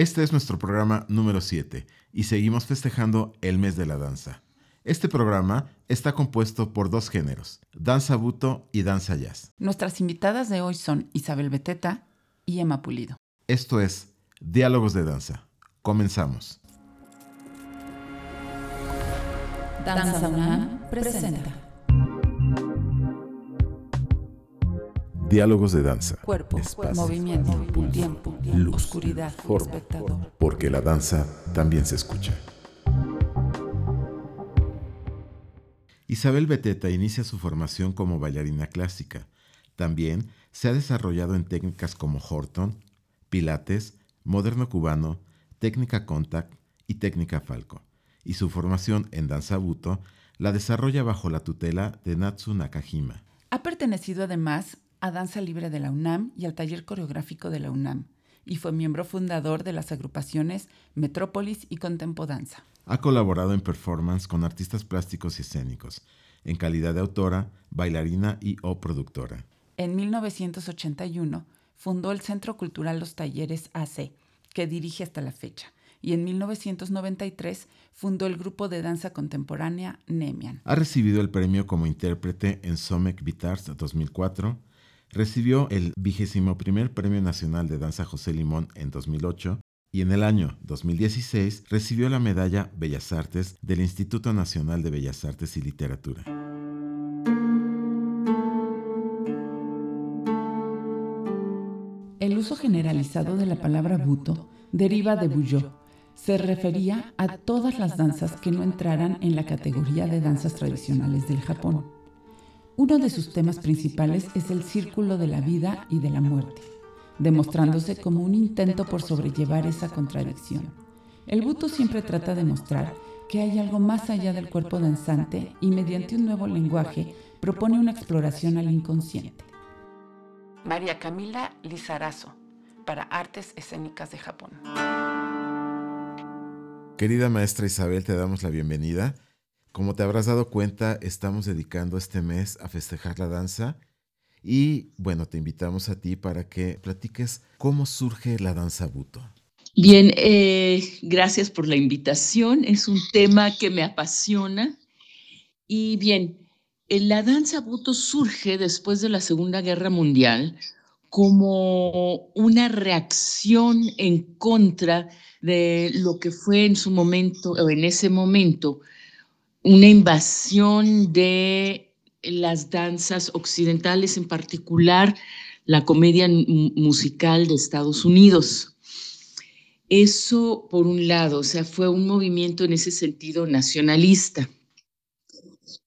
Este es nuestro programa número 7 y seguimos festejando el mes de la danza. Este programa está compuesto por dos géneros, danza buto y danza jazz. Nuestras invitadas de hoy son Isabel Beteta y Emma Pulido. Esto es Diálogos de Danza. Comenzamos. Danza UNAM presenta Diálogos de danza. Cuerpo, espacio, movimiento, tiempo, luz, oscuridad, forma. espectador. Porque la danza también se escucha. Isabel Beteta inicia su formación como bailarina clásica. También se ha desarrollado en técnicas como Horton, Pilates, Moderno Cubano, Técnica Contact y Técnica Falco. Y su formación en danza buto la desarrolla bajo la tutela de Natsu Nakajima. Ha pertenecido además a Danza Libre de la UNAM y al Taller Coreográfico de la UNAM, y fue miembro fundador de las agrupaciones Metrópolis y Contempo Danza. Ha colaborado en performance con artistas plásticos y escénicos, en calidad de autora, bailarina y o productora. En 1981 fundó el Centro Cultural Los Talleres AC, que dirige hasta la fecha, y en 1993 fundó el grupo de danza contemporánea Nemian. Ha recibido el premio como intérprete en Somek Vitars 2004, Recibió el vigésimo primer Premio Nacional de Danza José Limón en 2008 y en el año 2016 recibió la medalla Bellas Artes del Instituto Nacional de Bellas Artes y Literatura. El uso generalizado de la palabra buto deriva de buyo. Se refería a todas las danzas que no entraran en la categoría de danzas tradicionales del Japón. Uno de sus temas principales es el círculo de la vida y de la muerte, demostrándose como un intento por sobrellevar esa contradicción. El buto siempre trata de mostrar que hay algo más allá del cuerpo danzante y mediante un nuevo lenguaje propone una exploración al inconsciente. María Camila Lizarazo, para Artes Escénicas de Japón. Querida maestra Isabel, te damos la bienvenida. Como te habrás dado cuenta, estamos dedicando este mes a festejar la danza y bueno, te invitamos a ti para que platiques cómo surge la danza buto. Bien, eh, gracias por la invitación. Es un tema que me apasiona. Y bien, eh, la danza buto surge después de la Segunda Guerra Mundial como una reacción en contra de lo que fue en su momento, o en ese momento, una invasión de las danzas occidentales, en particular la comedia musical de Estados Unidos. Eso, por un lado, o sea, fue un movimiento en ese sentido nacionalista.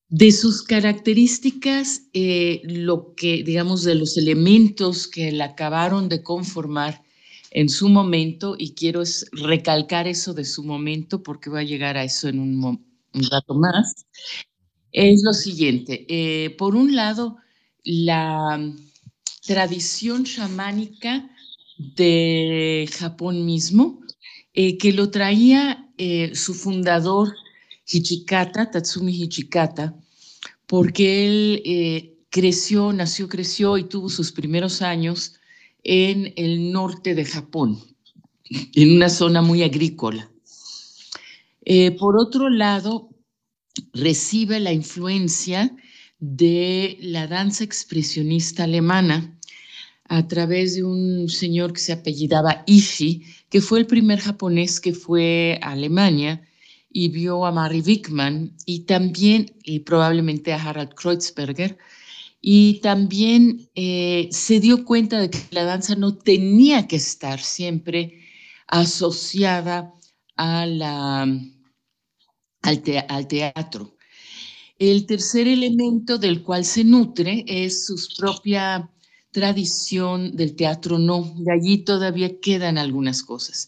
De sus características, eh, lo que, digamos, de los elementos que la acabaron de conformar en su momento, y quiero recalcar eso de su momento porque voy a llegar a eso en un un rato más, es lo siguiente. Eh, por un lado, la tradición chamánica de Japón mismo, eh, que lo traía eh, su fundador Hichikata, Tatsumi Hichikata, porque él creció, nació, creció y tuvo sus primeros años en el norte de Japón, en una zona muy agrícola. Eh, por otro lado, recibe la influencia de la danza expresionista alemana a través de un señor que se apellidaba Ishi, que fue el primer japonés que fue a Alemania y vio a Mary Wickman y también y probablemente a Harald Kreuzberger. Y también eh, se dio cuenta de que la danza no tenía que estar siempre asociada a la, al, teatro. El tercer elemento del cual se nutre es su propia tradición del teatro no, de allí todavía quedan algunas cosas.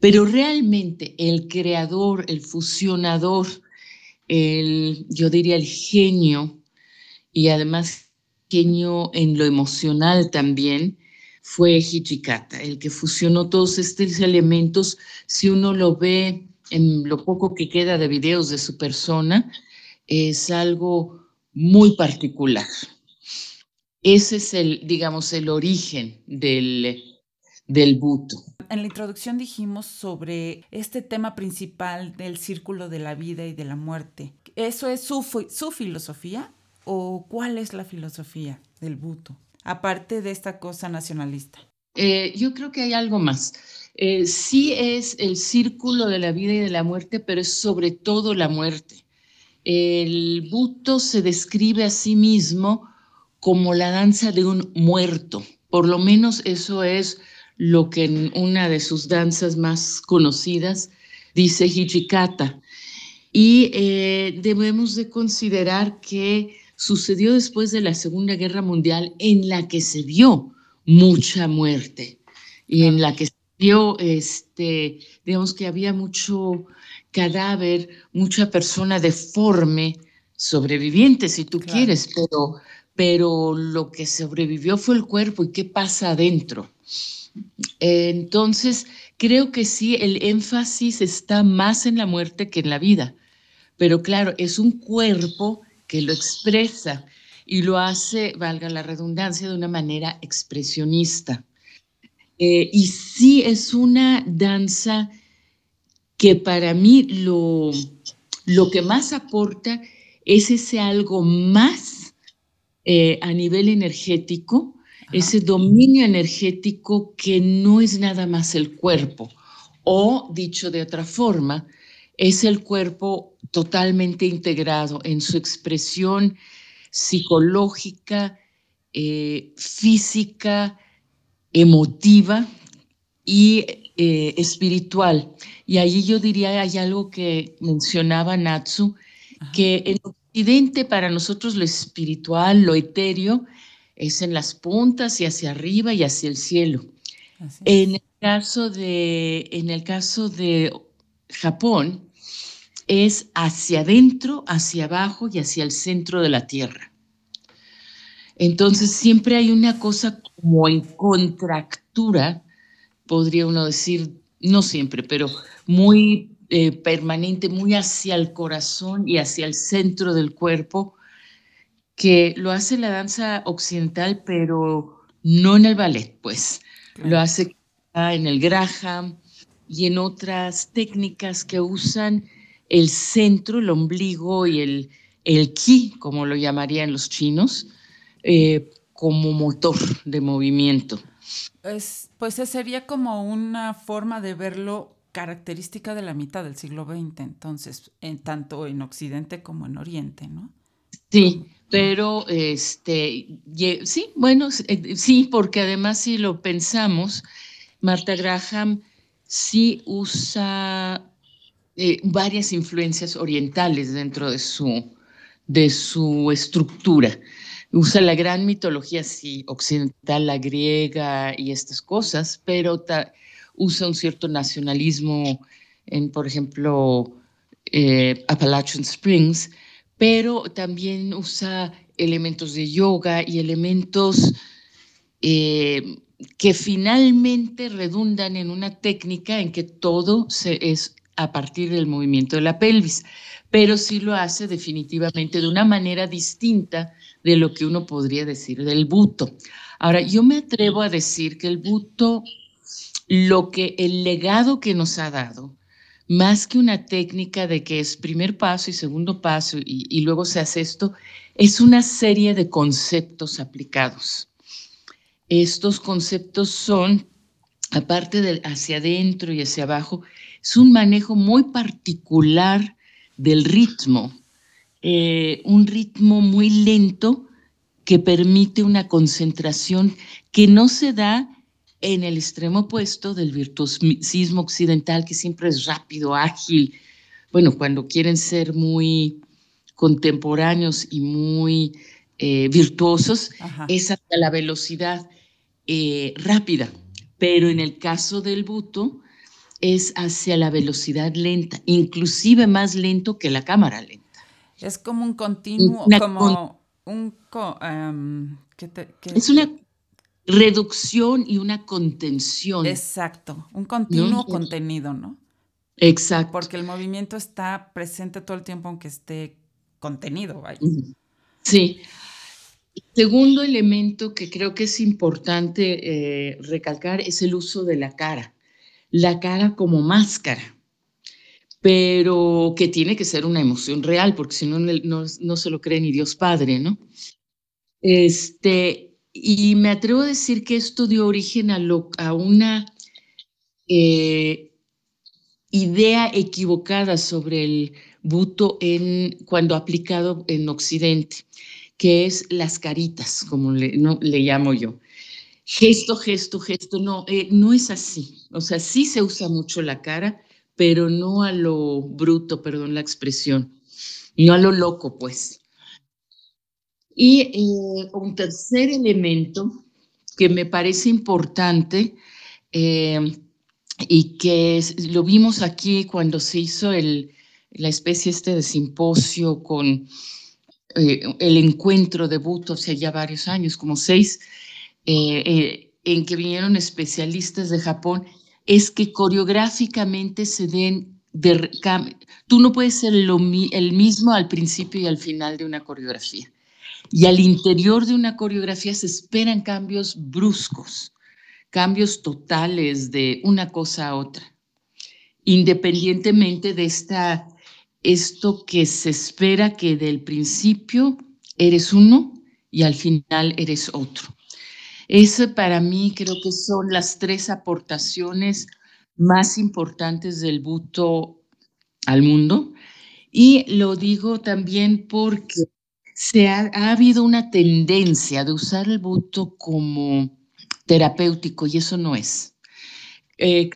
Pero realmente el creador, el fusionador, el, yo diría el genio, y además genio en lo emocional también, fue Hichikata, el que fusionó todos estos elementos. Si uno lo ve en lo poco que queda de videos de su persona, es algo muy particular. Ese es el, digamos, el origen del, del buto. en la introducción dijimos sobre este tema principal del círculo de la vida y de la muerte. ¿Eso es su, su filosofía o cuál es la filosofía del Buto, aparte de esta cosa nacionalista? Eh, yo creo que hay algo más. Eh, sí es el círculo de la vida y de la muerte, pero es sobre todo la muerte. El Buto se describe a sí mismo como la danza de un muerto. Por lo menos eso es lo que en una de sus danzas más conocidas dice Hijikata. Y eh, debemos de considerar que sucedió después de la Segunda Guerra Mundial en la que se vio mucha muerte y en la que se vio, este, digamos que había mucho cadáver, mucha persona deforme, sobreviviente si tú quieres, pero, pero lo que sobrevivió fue el cuerpo y qué pasa adentro. Entonces, creo que sí, el énfasis está más en la muerte que en la vida, pero claro, es un cuerpo que lo expresa y lo hace, valga la redundancia, de una manera expresionista. Eh, y sí es una danza que para mí lo, lo que más aporta es ese algo más eh, a nivel energético, ese dominio energético que no es nada más el cuerpo, o dicho de otra forma, es el cuerpo totalmente integrado en su expresión psicológica, eh, física, emotiva y eh, espiritual. Y ahí yo diría, hay algo que mencionaba Natsu, que en Occidente para nosotros lo espiritual, lo etéreo, es en las puntas y hacia arriba y hacia el cielo. En el caso de, en el caso de Japón, es hacia adentro, hacia abajo y hacia el centro de la Tierra. Entonces siempre hay una cosa como en contractura, podría uno decir, no siempre, pero muy eh, permanente, muy hacia el corazón y hacia el centro del cuerpo, que lo hace la danza occidental, pero no en el ballet, pues. Lo hace en el Graham y en otras técnicas que usan el centro, el ombligo y el, el ki, como lo llamarían los chinos, eh, como motor de movimiento. Es, pues sería como una forma de verlo característica de la mitad del siglo XX, entonces, en, tanto en Occidente como en Oriente, ¿no? Sí, pero este, sí, bueno, eh, sí, porque además si lo pensamos, Marta Graham sí usa eh, varias influencias orientales dentro de su, de su estructura. Usa la gran mitología occidental, la griega y estas cosas, pero usa un cierto nacionalismo en, por ejemplo, eh, Appalachian Springs, pero también usa elementos de yoga y elementos eh, que finalmente redundan en una técnica en que todo se, es a partir del movimiento de la pelvis, pero sí lo hace definitivamente de una manera distinta de lo que uno podría decir del buto. Ahora, yo me atrevo a decir que el buto, lo que el legado que nos ha dado, más que una técnica de que es primer paso y segundo paso y, y luego se hace esto, es una serie de conceptos aplicados. Estos conceptos son, aparte de hacia adentro y hacia abajo, es un manejo muy particular del ritmo, eh, un ritmo muy lento que permite una concentración que no se da en el extremo opuesto del virtuosismo occidental, que siempre es rápido, ágil. Bueno, cuando quieren ser muy contemporáneos y muy eh, virtuosos, es hasta la velocidad eh, rápida. Pero en el caso del buto, es hacia la velocidad lenta, inclusive más lento que la cámara lenta. Es como un continuo, como un... Em, es una reducción y una contención. Exacto, un continuo contenido, ¿no? Exacto. Porque el movimiento está presente todo el tiempo aunque esté contenido. Vaya. Sí. Segundo elemento que creo que es importante eh, recalcar es el uso de la cara la cara como máscara, pero que tiene que ser una emoción real, porque si no, no, se lo cree ni Dios Padre, ¿no? Este, y me atrevo a decir que esto dio origen a, a una eh, idea equivocada sobre el buto en, cuando aplicado en Occidente, que es las caritas, como le, no, le llamo yo. Gesto, gesto, gesto, no, eh, no es así. O sea, sí se usa mucho la cara, pero no a lo bruto, perdón la expresión, no a lo loco, pues. Y eh, un tercer elemento que me parece importante eh, y que lo vimos aquí cuando se hizo la especie este de simposio con el encuentro de Buto ya varios años, como seis, en que vinieron especialistas de Japón, es que coreográficamente se den tú no puedes ser el mismo al principio y al final de una coreografía. Y al interior de una coreografía se esperan cambios bruscos, cambios totales de una cosa a otra, independientemente de esta, esto que se espera que del principio eres uno y al final eres otro. Eso para mí creo que son las tres aportaciones más importantes del buto al mundo. Y lo digo también porque se ha, habido una tendencia de usar el buto como terapéutico y eso no es. Eh,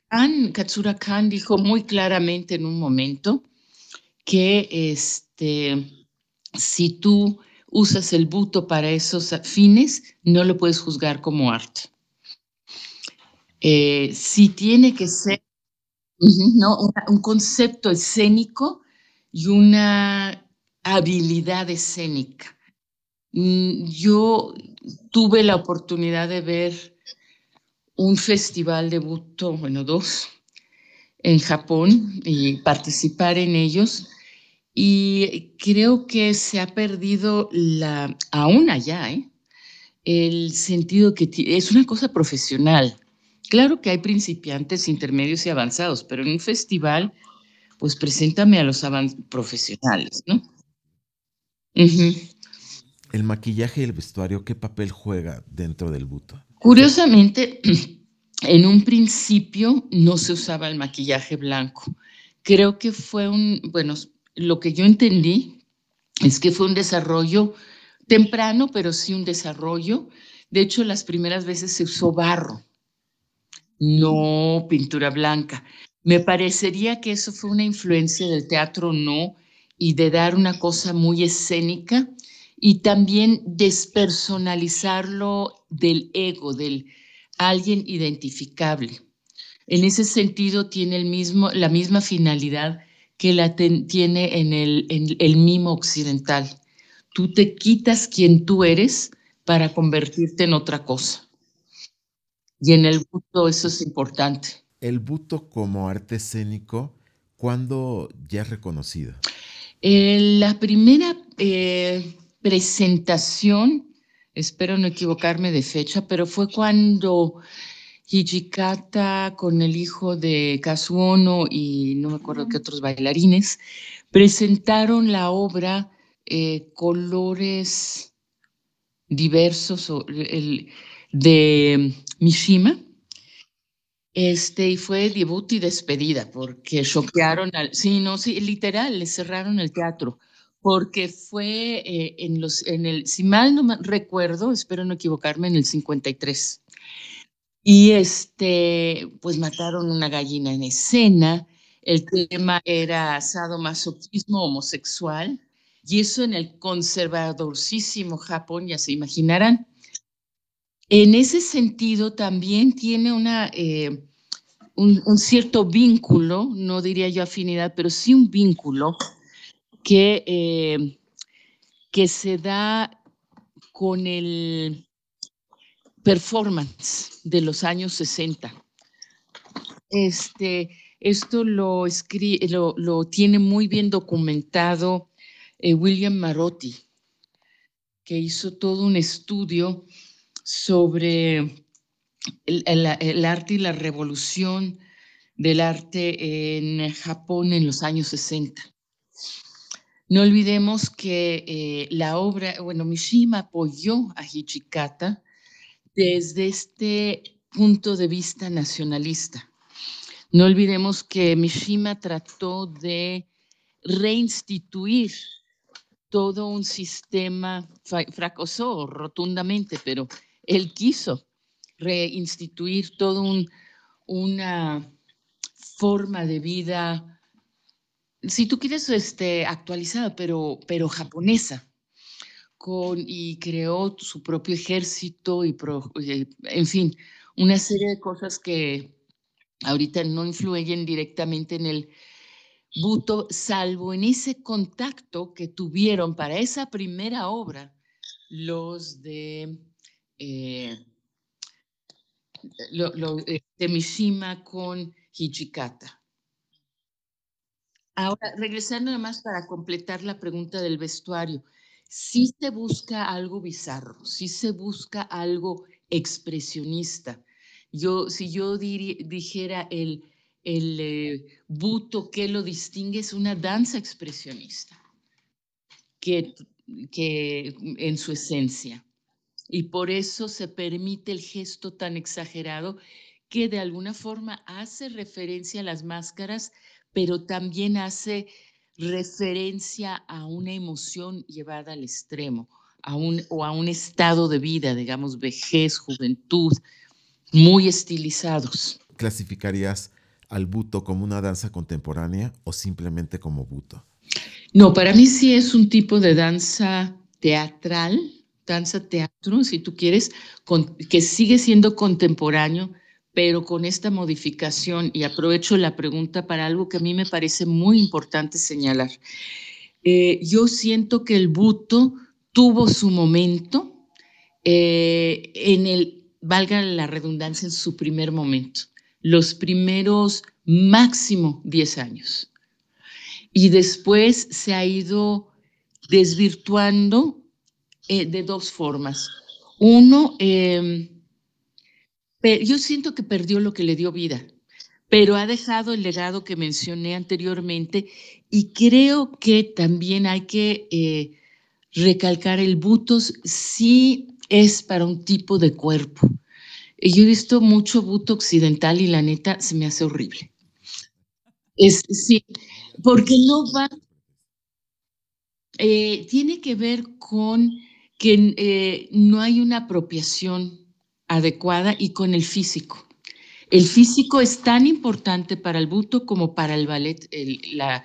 Katsura Khan dijo muy claramente en un momento que este, si tú usas el buto para esos fines, no lo puedes juzgar como arte. Eh, si tiene que ser ¿no? un concepto escénico y una habilidad escénica. Mm, yo tuve la oportunidad de ver un festival de buto, bueno, dos, en Japón y participar en ellos. Y creo que se ha perdido la, aún allá, ¿eh? el sentido que es una cosa profesional. Claro que hay principiantes, intermedios y avanzados, pero en un festival, pues preséntame a los profesionales, ¿no? El maquillaje y el vestuario, ¿qué papel juega dentro del buto? Curiosamente, en un principio no se usaba el maquillaje blanco. Creo que fue un, bueno, lo que yo entendí es que fue un desarrollo temprano, pero sí un desarrollo. De hecho, las primeras veces se usó barro, no pintura blanca. Me parecería que eso fue una influencia del teatro no y de dar una cosa muy escénica y también despersonalizarlo del ego, del alguien identificable. En ese sentido tiene el mismo, la misma finalidad que la tiene en el, en el mimo occidental. Tú te quitas quien tú eres para convertirte en otra cosa. Y en el buto eso es importante. El buto como arte escénico, ¿cuándo ya es reconocido? Eh, la primera eh, presentación, espero no equivocarme de fecha, pero fue cuando Hijikata con el hijo de Kazuono y no me acuerdo qué otros bailarines presentaron la obra eh, Colores Diversos de Mishima este, y fue debut y despedida, porque choquearon al. Sí, no, sí, literal, le cerraron el teatro, porque fue eh, en los. En el, si mal no recuerdo, espero no equivocarme, en el 53. Y este, pues mataron una gallina en escena. El tema era sadomasoquismo homosexual. Y eso en el conservadorcísimo Japón, ya se imaginarán. En ese sentido, también tiene una, eh, un, cierto vínculo, no diría yo afinidad, pero sí un vínculo que, eh, que se da con el performance de los años 60. Este, esto lo, lo, tiene muy bien documentado eh, William Marotti, que hizo todo un estudio sobre el, arte y la revolución del arte en Japón en los años 60. No olvidemos que eh, la obra, bueno, Mishima apoyó a Hichikata desde este punto de vista nacionalista. No olvidemos que Mishima trató de reinstituir todo un sistema, fracasó rotundamente, pero él quiso reinstituir todo una forma de vida, si tú quieres, este, actualizada, pero japonesa. Con, y creó su propio ejército y, eh, en fin, una serie de cosas que ahorita no influyen directamente en el Buto, salvo en ese contacto que tuvieron para esa primera obra los de, eh, eh, de Mishima con Hijikata. Ahora, regresando nada más para completar la pregunta del vestuario, si se busca algo bizarro, si se busca algo expresionista. Yo, si yo dijera el, el eh, buto que lo distingue es una danza expresionista, que, que en su esencia. Y por eso se permite el gesto tan exagerado que de alguna forma hace referencia a las máscaras, pero también hace referencia a una emoción llevada al extremo, a un, o a un estado de vida, digamos, vejez, juventud, muy estilizados. ¿Clasificarías al buto como una danza contemporánea o simplemente como buto? No, para mí sí es un tipo de danza teatral, danza teatro, si tú quieres, que sigue siendo contemporáneo, pero con esta modificación, y aprovecho la pregunta para algo que a mí me parece muy importante señalar. Eh, yo siento que el buto tuvo su momento eh, en el, valga la redundancia, en su primer momento los primeros máximo 10 años. Y después se ha ido desvirtuando eh, de dos formas. Uno, yo siento que perdió lo que le dio vida, pero ha dejado el legado que mencioné anteriormente y creo que también hay que eh, recalcar el butos si es para un tipo de cuerpo. Yo he visto mucho buto occidental y la neta se me hace horrible. Es, sí, porque no va, eh, tiene que ver con que eh, no hay una apropiación adecuada y con el físico. El físico es tan importante para el buto como para el ballet, la,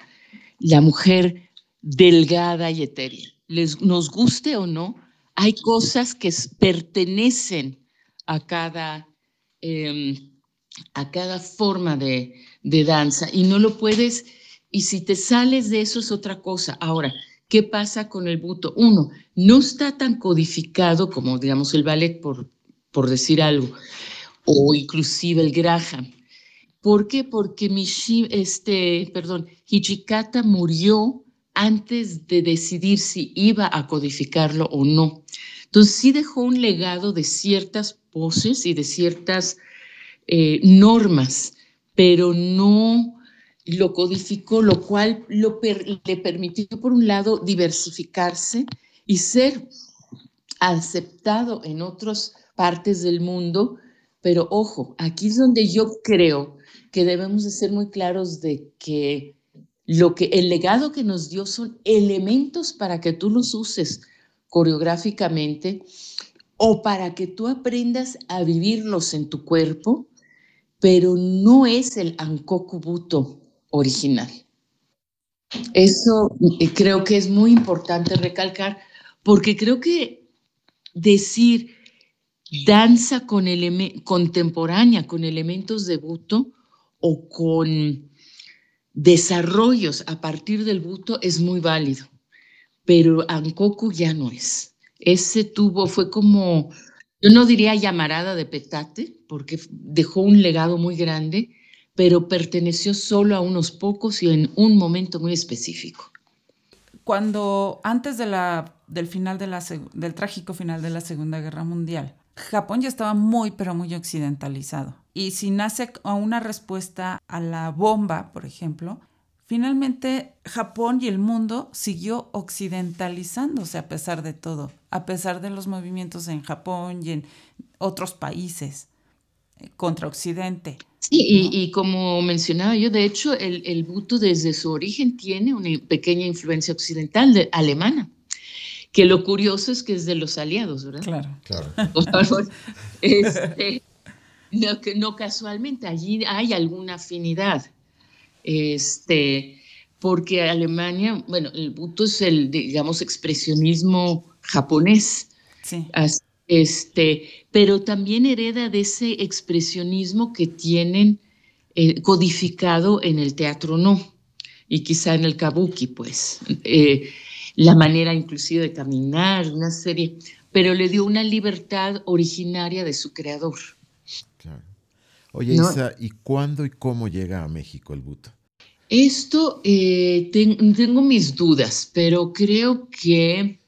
la, mujer delgada y etérea. Les, nos guste o no, hay cosas que pertenecen a cada, em, a cada forma de, de danza y no lo puedes, y si te sales de eso es otra cosa. Ahora, ¿qué pasa con el buto? Uno, no está tan codificado como, digamos, el ballet, por, por decir algo, o inclusive el Graham. ¿Por qué? Porque Mishi, este, perdón, murió antes de decidir si iba a codificarlo o no. Entonces sí dejó un legado de ciertas poses y de ciertas eh, normas, pero no lo codificó, lo cual le permitió, por un lado, diversificarse y ser aceptado en otras partes del mundo. Pero ojo, aquí es donde yo creo que debemos de ser muy claros de que lo que el legado que nos dio son elementos para que tú los uses coreográficamente o para que tú aprendas a vivirlos en tu cuerpo, pero no es el Ankoku Buto original. Eso eh, creo que es muy importante recalcar, porque creo que decir danza con contemporánea con elementos de buto o con desarrollos a partir del buto es muy válido, pero Ankoku ya no es. Ese tubo fue como, yo no diría llamarada de petate, porque dejó un legado muy grande, pero perteneció solo a unos pocos y en un momento muy específico. Cuando antes de la, del final de la, del trágico final de la Segunda Guerra Mundial, Japón ya estaba muy, pero muy occidentalizado. Y si nace a una respuesta a la bomba, por ejemplo, finalmente Japón y el mundo siguió occidentalizándose a pesar de todo, a pesar de los movimientos en Japón y en otros países eh, contra Occidente. Sí, y, como mencionaba yo, de hecho, el, el buto desde su origen tiene una pequeña influencia occidental de, alemana que lo curioso es que es de los aliados, ¿verdad? Claro, claro. Este, no, no, casualmente, allí hay alguna afinidad. Este, porque Alemania, bueno, el buto es el, digamos, expresionismo japonés. Sí. Este, pero también hereda de ese expresionismo que tienen eh, codificado en el teatro no, y quizá en el kabuki, pues. Eh, la manera inclusive de caminar, una serie, pero le dio una libertad originaria de su creador. Claro. Oye, Isa, ¿y cuándo y cómo llega a México el buto? Esto eh, tengo mis dudas, pero creo que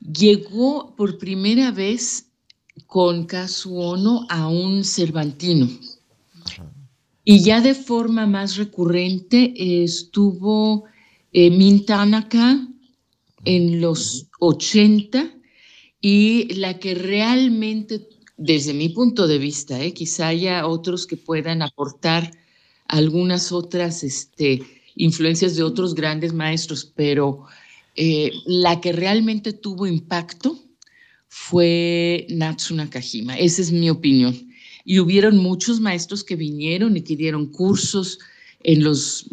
llegó por primera vez con Ono a un Cervantino. Y ya de forma más recurrente estuvo eh, Mintanaka en los 80 y la que realmente, desde mi punto de vista, eh, quizá haya otros que puedan aportar algunas otras este, influencias de otros grandes maestros, pero eh, la que realmente tuvo impacto fue Natsu Nakajima. Esa es mi opinión. Y hubieron muchos maestros que vinieron y que dieron cursos en los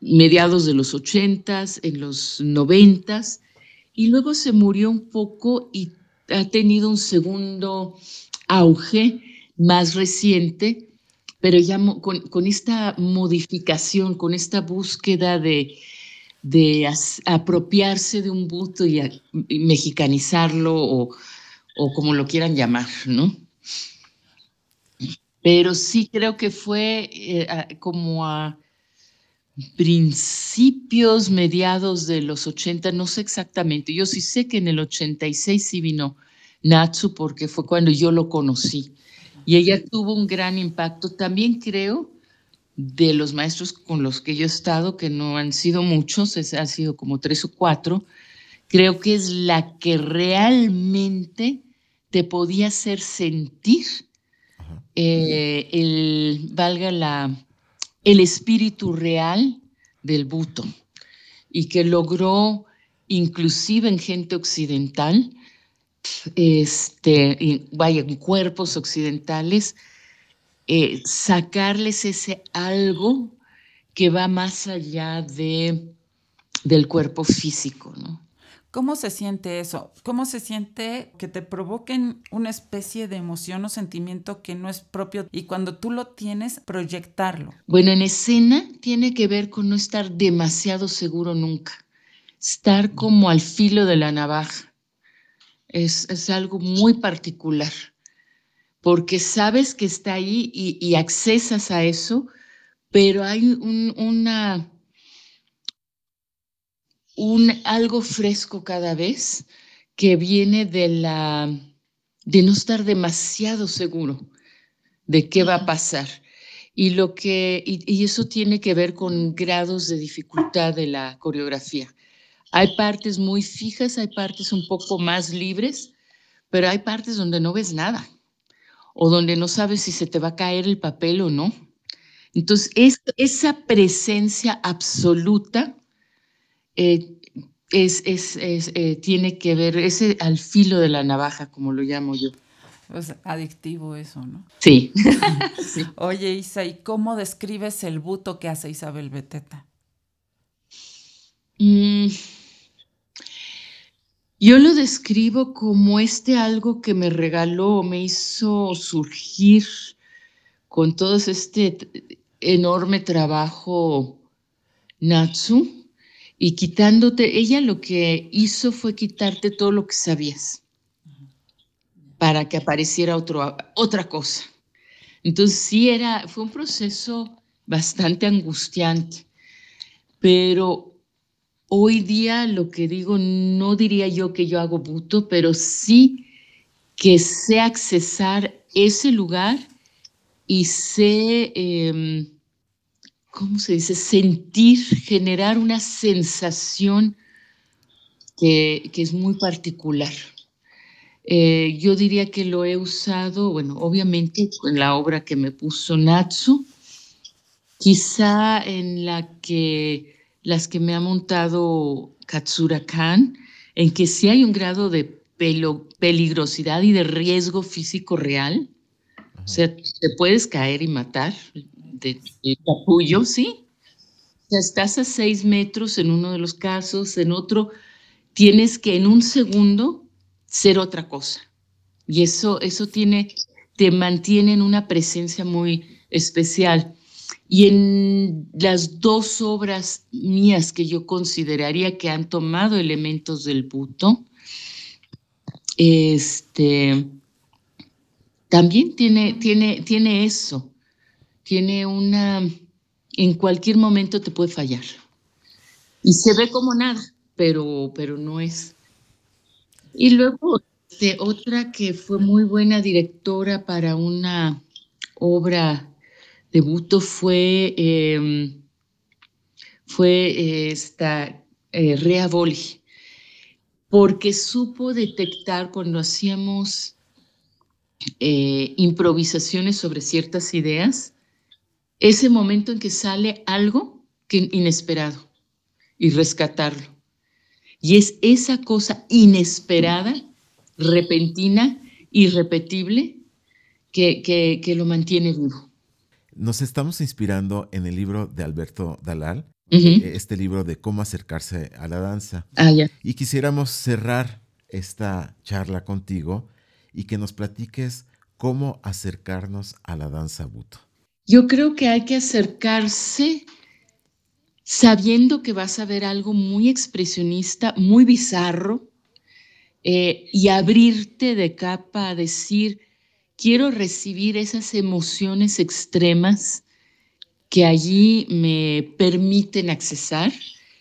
mediados de los ochentas, en los noventas, y luego se murió un poco y ha tenido un segundo auge más reciente, pero ya con, esta modificación, con esta búsqueda de, apropiarse de un buto y, mexicanizarlo o, como lo quieran llamar, ¿no? Pero sí creo que fue eh, como a principios, mediados de los 80, no sé exactamente. Yo sí sé que en el 86 sí vino Natsu porque fue cuando yo lo conocí. Y ella tuvo un gran impacto. También creo de los maestros con los que yo he estado, que no han sido muchos, han sido como tres o cuatro, creo que es la que realmente te podía hacer sentir eh, el, valga la, el espíritu real del buto y que logró inclusive en gente occidental, este, vaya, en cuerpos occidentales, eh, sacarles ese algo que va más allá de, del cuerpo físico, ¿no? ¿Cómo se siente eso? ¿Cómo se siente que te provoquen una especie de emoción o sentimiento que no es propio y cuando tú lo tienes, proyectarlo? Bueno, en escena tiene que ver con no estar demasiado seguro nunca, estar como al filo de la navaja. Es, algo muy particular, porque sabes que está ahí y, accesas a eso, pero hay una un algo fresco cada vez que viene de la de no estar demasiado seguro de qué va a pasar. Y, lo que, y, eso tiene que ver con grados de dificultad de la coreografía. Hay partes muy fijas, hay partes un poco más libres, pero hay partes donde no ves nada o donde no sabes si se te va a caer el papel o no. Entonces, es, esa presencia absoluta eh, es, eh, tiene que ver, ese al filo de la navaja, como lo llamo yo. Es adictivo eso, ¿no? Sí. Oye, Isa, ¿y cómo describes el buto que hace Isabel Beteta? Mm, yo lo describo como este algo que me regaló, me hizo surgir con todo este enorme trabajo Natsu y quitándote, ella lo que hizo fue quitarte todo lo que sabías para que apareciera otro, otra cosa. Entonces sí era, fue un proceso bastante angustiante, pero hoy día lo que digo, no diría yo que yo hago buto, pero sí que sé accesar ese lugar y sé, em, ¿cómo se dice? Sentir, generar una sensación que, es muy particular. Eh, yo diría que lo he usado, bueno, obviamente en la obra que me puso Natsu, quizá en la que las que me ha montado Katsura Kan, en que sí hay un grado de peligrosidad y de riesgo físico real. O sea, te puedes caer y matar de, capullo, ¿sí? O estás a seis metros en uno de los casos, en otro tienes que en un segundo ser otra cosa. Y eso, eso tiene, te mantiene en una presencia muy especial. Y en las dos obras mías que yo consideraría que han tomado elementos del buto, este, también tiene, tiene, tiene eso, tiene una, en cualquier momento te puede fallar. Y se ve como nada, pero, pero no es. Y luego este, otra que fue muy buena directora para una obra de Buto fue, em, fue esta eh, Rea Boli porque supo detectar cuando hacíamos eh, improvisaciones sobre ciertas ideas, ese momento en que sale algo que, inesperado y rescatarlo. Y es esa cosa inesperada, repentina, irrepetible, que, que lo mantiene vivo. Nos estamos inspirando en el libro de Alberto Dalal, eh, este libro de cómo acercarse a la danza. Ah, ya. Y quisiéramos cerrar esta charla contigo y que nos platiques cómo acercarnos a la danza buto. Yo creo que hay que acercarse sabiendo que vas a ver algo muy expresionista, muy bizarro, eh, y abrirte de capa a decir, quiero recibir esas emociones extremas que allí me permiten accesar,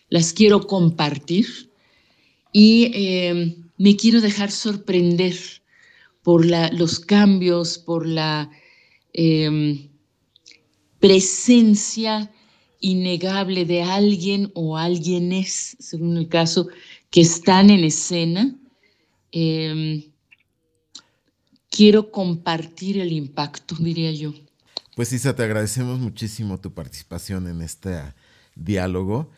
las quiero compartir y eh, me quiero dejar sorprender por los cambios, por la em, presencia innegable de alguien o alguienes, según el caso, que están en escena. Em, quiero compartir el impacto, diría yo. Pues Isa, te agradecemos muchísimo tu participación en este diálogo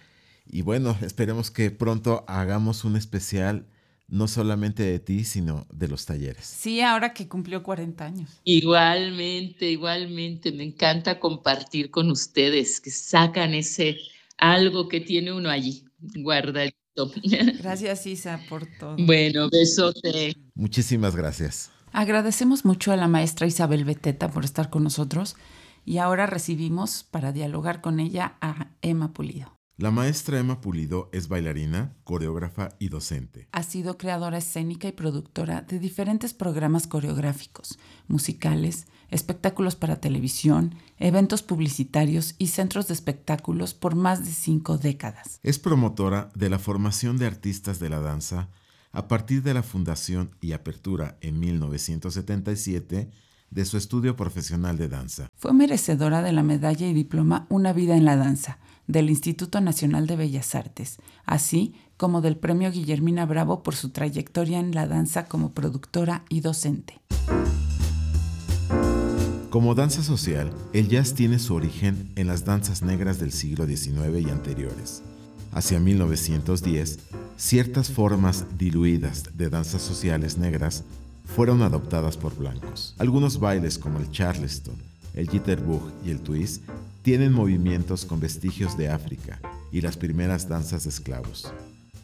y bueno, esperemos que pronto hagamos un especial no solamente de ti, sino de los talleres. Sí, ahora que cumplió 40 años. Igualmente, igualmente, me encanta compartir con ustedes, que sacan ese algo que tiene uno allí guardadito. Gracias, Isa, por todo. Bueno, besote. Muchísimas gracias. Agradecemos mucho a la maestra Isabel Beteta por estar con nosotros y ahora recibimos para dialogar con ella a Emma Pulido. La maestra Emma Pulido es bailarina, coreógrafa y docente. Ha sido creadora escénica y productora de diferentes programas coreográficos, musicales, espectáculos para televisión, eventos publicitarios y centros de espectáculos por más de cinco décadas. Es promotora de la formación de artistas de la danza a partir de la fundación y apertura en 1977 de su estudio profesional de danza. Fue merecedora de la medalla y diploma Una vida en la danza del Instituto Nacional de Bellas Artes, así como del Premio Guillermina Bravo por su trayectoria en la danza como productora y docente. Como danza social, el jazz tiene su origen en las danzas negras del siglo XIX y anteriores. Hacia 1910, ciertas formas diluidas de danzas sociales negras fueron adoptadas por blancos. Algunos bailes como el charleston, el jitterbug y el twist tienen movimientos con vestigios de África y las primeras danzas de esclavos.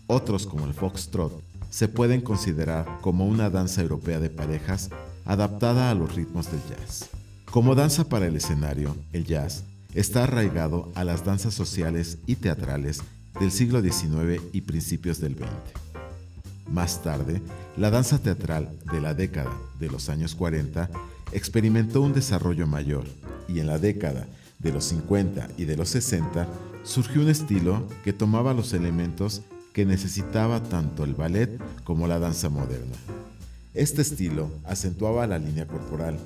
Otros como el foxtrot se pueden considerar como una danza europea de parejas adaptada a los ritmos del jazz. Como danza para el escenario, el jazz está arraigado a las danzas sociales y teatrales del siglo XIX y principios del XX. Más tarde, la danza teatral de la década de los años 40 experimentó un desarrollo mayor y en la década de los 50 y de los 60 surgió un estilo que tomaba los elementos que necesitaba tanto el ballet como la danza moderna. Este estilo acentuaba la línea corporal,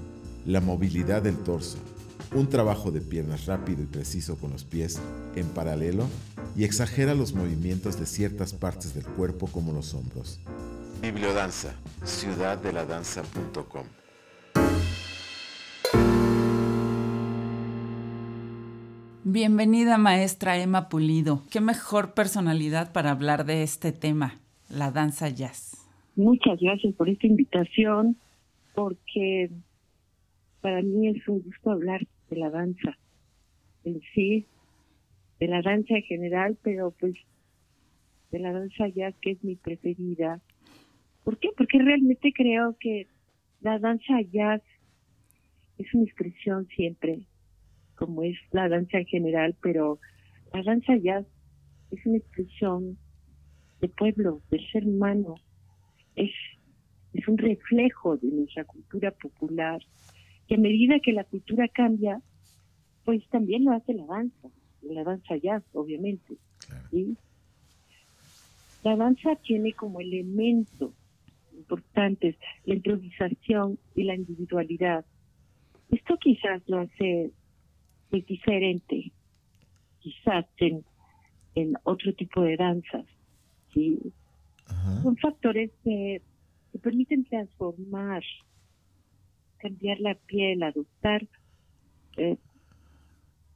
la movilidad del torso, un trabajo de piernas rápido y preciso con los pies en paralelo y exagera los movimientos de ciertas partes del cuerpo como los hombros. Bibliodanza, ciudaddeladanza.com Bienvenida maestra Emma Pulido. Qué mejor personalidad para hablar de este tema, la danza jazz. Muchas gracias por esta invitación, porque para mí es un gusto hablar de la danza en sí, de la danza en general, pero pues de la danza jazz que es mi preferida. ¿Por qué? Porque realmente creo que la danza jazz es una expresión siempre, como es la danza en general, pero la danza jazz es una expresión de pueblo, del ser humano, es, es un reflejo de nuestra cultura popular, que a medida que la cultura cambia, pues también lo hace la danza, la danza jazz, obviamente. La danza tiene como elementos importantes la improvisación y la individualidad. Esto quizás lo hace pues, diferente, quizás en, en otro tipo de danzas. ¿sí? Son factores que, permiten transformar, cambiar la piel, adoptar, eh,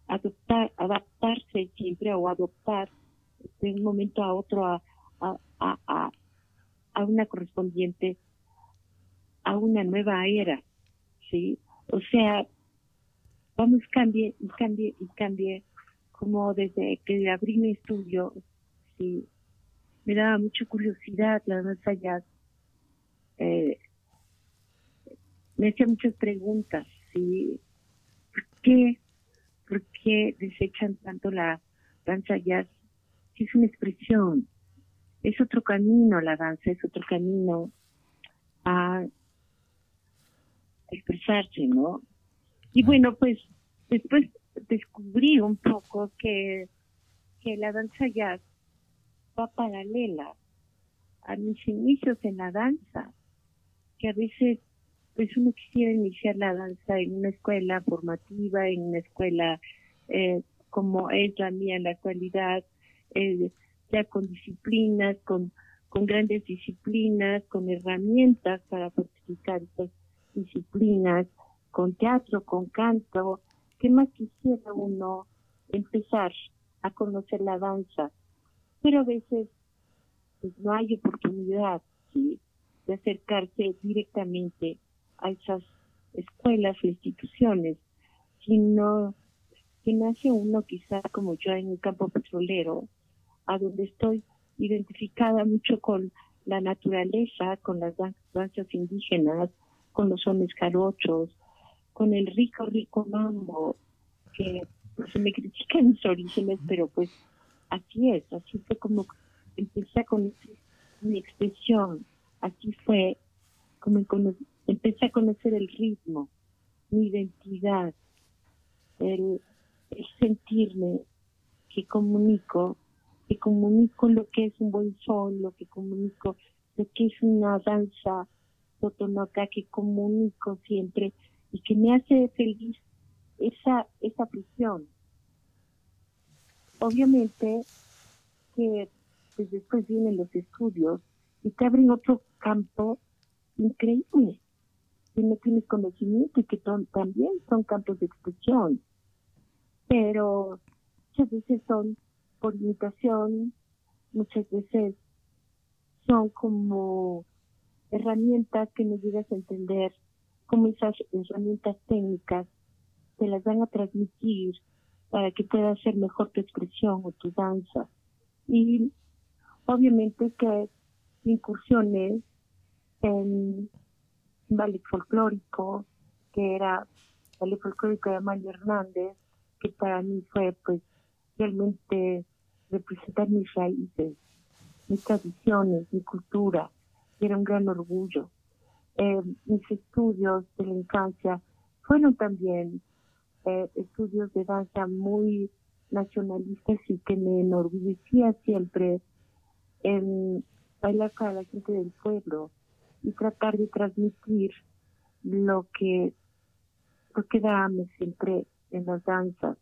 adoptar, adaptarse siempre o adoptar de un momento a otro a, a, a, a una correspondiente, a una nueva era, ¿sí? O sea, vamos, cambie y cambie y cambie, como desde que abrí mi estudio, ¿sí? me daba mucha curiosidad la danza jazz. Eh, me hacía muchas preguntas, ¿sí? ¿Por qué, ¿Por qué desechan tanto la danza jazz? Si es una expresión, es otro camino la danza, es otro camino a expresarse, ¿no? Y bueno, pues después descubrí un poco que, que la danza jazz va paralela a mis inicios en la danza, que a veces pues uno quisiera iniciar la danza en una escuela formativa, en una escuela eh, como es la mía en la actualidad, eh, ya con disciplinas, con, con grandes disciplinas, con herramientas para practicar estas disciplinas, con teatro, con canto. ¿Qué más quisiera uno empezar a conocer la danza? pero a veces pues, no hay oportunidad de acercarse directamente a esas escuelas o instituciones, sino que nace uno quizá como yo en un campo petrolero, a donde estoy identificada mucho con la naturaleza, con las danzas indígenas, con los hombres jarochos, con el rico, rico mambo, que pues, se me critican mis orígenes, pero pues así es, así fue como empecé a conocer mi expresión, así fue como empecé a conocer el ritmo, mi identidad, el, sentirme que comunico, que comunico lo que es un buen son, lo que comunico, lo que es una danza totonoca, que comunico siempre y que me hace feliz esa, esa prisión. Obviamente que pues, después vienen los estudios y te abren otro campo increíble, que no tienes conocimiento y que también son campos de expresión, pero muchas veces son por limitación, muchas veces son como herramientas que no llegas a entender, como esas herramientas técnicas te las van a transmitir para que pueda ser mejor tu expresión o tu danza. Y obviamente que incursiones en ballet folclórico, que era ballet folclórico de Amalia Hernández, que para mí fue pues realmente representar mis raíces, mis tradiciones, mi cultura, era un gran orgullo. Eh, mis estudios de la infancia fueron también eh, estudios de danza muy nacionalistas y que me enorgullecía siempre en bailar para la gente del pueblo y tratar de transmitir lo que lo que damos siempre en las danzas.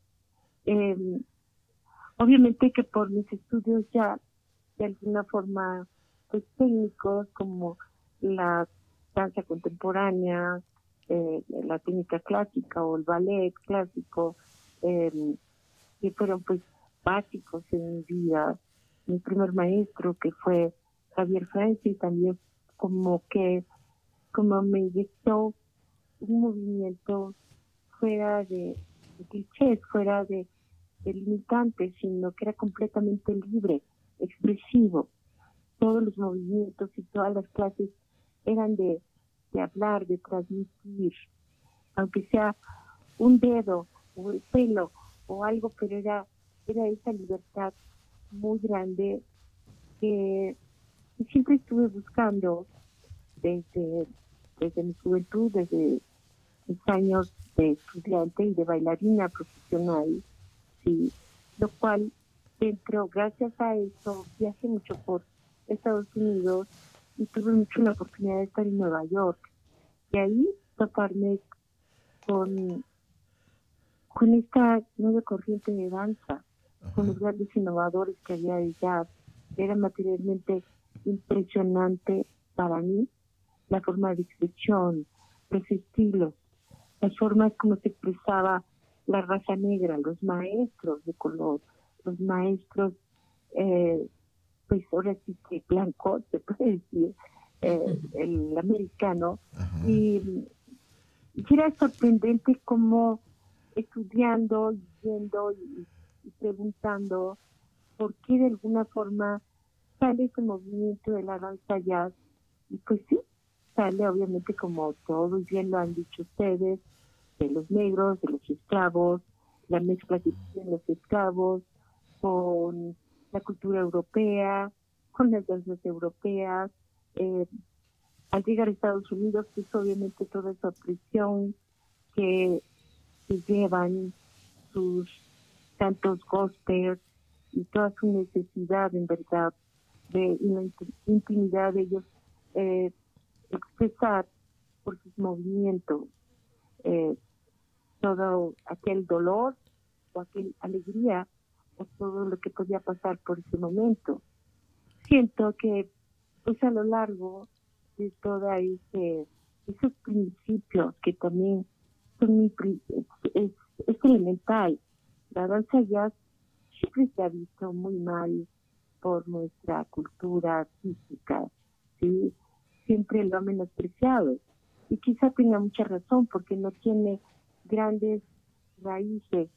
Em, obviamente que por mis estudios ya de alguna forma pues técnicos como la danza contemporánea, eh, la técnica clásica o el ballet clásico, eh, que fueron pues básicos en mi vida. Mi primer maestro que fue Javier Francis también como que como me dictó un movimiento fuera de, clichés, fuera de, de limitantes, sino que era completamente libre, expresivo. Todos los movimientos y todas las clases eran de, de hablar, de transmitir, aunque sea un dedo o el pelo o algo, pero era, era esa libertad muy grande que siempre estuve buscando desde, desde mi juventud, desde mis años de estudiante y de bailarina profesional, sí, lo cual dentro, gracias a eso, viajé mucho por Estados Unidos y tuve mucho la oportunidad de estar en Nueva York. Y ahí toparme con, con esta nueva corriente de danza, con los grandes innovadores que había allá. Era materialmente impresionante para mí la forma de expresión, los estilos, las formas como se expresaba la raza negra, los maestros de color, los maestros eh, pues ahora sí que blanco, se puede decir, eh, el americano, y, era sorprendente como estudiando, yendo y, preguntando por qué de alguna forma sale ese movimiento de la danza jazz, y pues sí, sale obviamente como todo, y bien lo han dicho ustedes, de los negros, de los esclavos, la mezcla que tienen los esclavos con la cultura europea, con las danzas europeas. Eh, al llegar a Estados Unidos, pues obviamente toda esa presión que, llevan sus tantos gospers y toda su necesidad, en verdad, de la intimidad de ellos eh, expresar por sus movimientos eh, todo aquel dolor o aquella alegría o todo lo que podía pasar por ese momento. Siento que pues a lo largo de toda ese esos principios que también son muy es, elemental. La danza ya siempre se ha visto muy mal por nuestra cultura física, ¿sí? siempre lo ha menospreciado. Y quizá tenga mucha razón porque no tiene grandes raíces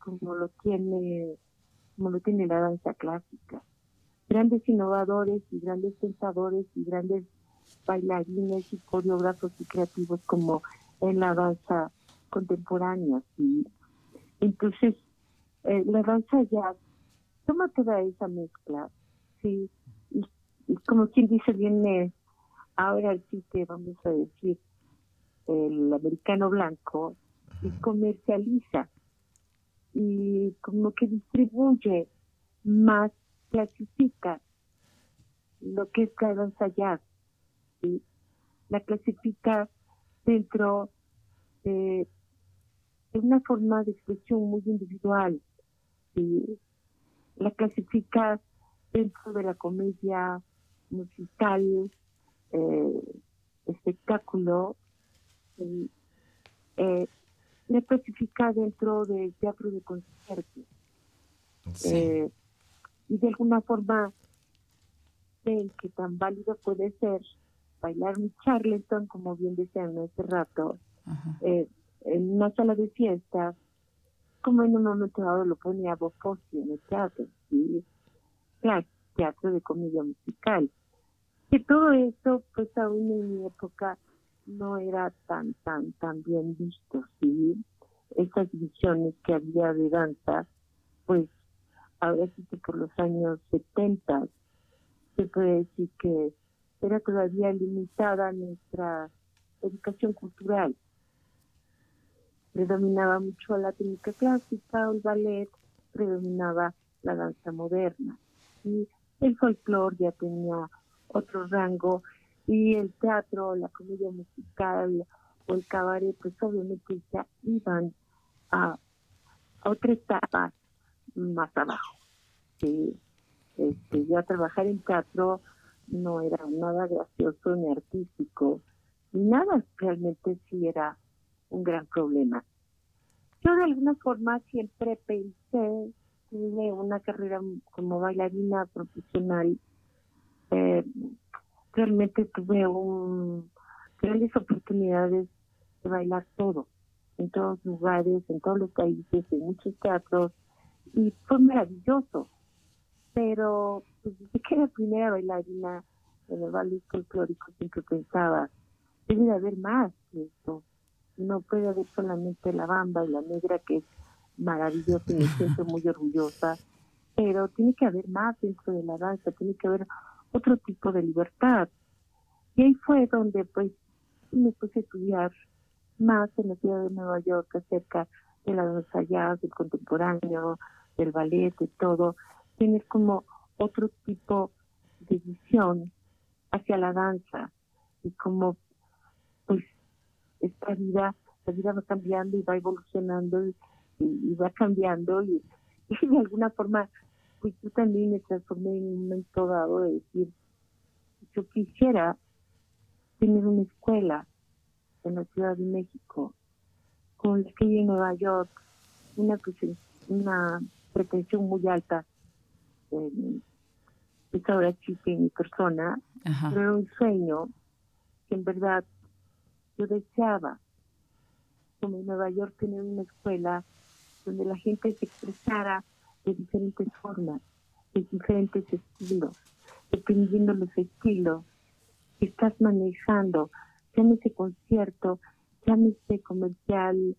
como lo tiene como lo tiene la danza clásica. Grandes innovadores y grandes pensadores y grandes bailarines y coreógrafos y creativos como en la danza contemporánea. ¿sí? Entonces, eh, la danza ya toma toda esa mezcla, ¿sí? Y, como quien dice, viene ahora sí que vamos a decir, el americano blanco y comercializa y como que distribuye más, clasifica lo que es la danza jazz, la clasifica dentro de, una forma de expresión muy individual, la clasifica dentro de la comedia musical, eh, espectáculo, eh, la clasifica dentro del teatro de conciertos. Eh, y de alguna forma ven que tan válido puede ser bailar un charleston, como bien decían hace rato, eh, en una sala de fiesta, como en un momento dado lo ponía Bob en el teatro, ¿sí? claro, teatro de comedia musical. Que todo esto, pues aún en mi época, no era tan, tan, tan bien visto, ¿sí? Esas visiones que había de danza, pues ahora sí que por los años 70 se puede decir que era todavía limitada nuestra educación cultural. Predominaba mucho la técnica clásica, el ballet, predominaba la danza moderna. Y el folclore ya tenía otro rango Y el teatro, la comedia musical o el cabaret, pues obviamente ya iban a, a otra etapa más abajo. Sí, este, ya trabajar en teatro no era nada gracioso ni artístico, ni nada, realmente sí era un gran problema. Yo de alguna forma siempre pensé, tuve una carrera como bailarina profesional, eh, realmente tuve un, grandes oportunidades de bailar todo, en todos los lugares, en todos los países, en muchos teatros, y fue maravilloso. Pero pues, desde que era primera bailarina en el ballet folclórico siempre pensaba, debe haber más que esto no puede haber solamente la bamba y la negra, que es maravillosa y me siento muy orgullosa, pero tiene que haber más dentro de la danza, tiene que haber otro tipo de libertad. Y ahí fue donde pues me puse a estudiar más en la ciudad de Nueva York acerca de la danza del contemporáneo, del ballet, de todo, tener como otro tipo de visión hacia la danza y como pues esta vida, la vida va cambiando y va evolucionando y, va cambiando y, de alguna forma, pues yo también me transformé en un momento dado de decir, yo quisiera tener una escuela en la Ciudad de México, con la que hay en Nueva York, una, una pretensión muy alta. en esta hora chica en mi persona, pero era un sueño que en verdad yo deseaba, como en Nueva York, tener una escuela donde la gente se expresara de diferentes formas, de diferentes estilos, dependiendo los estilos que estás manejando, llámese concierto, llámese comercial,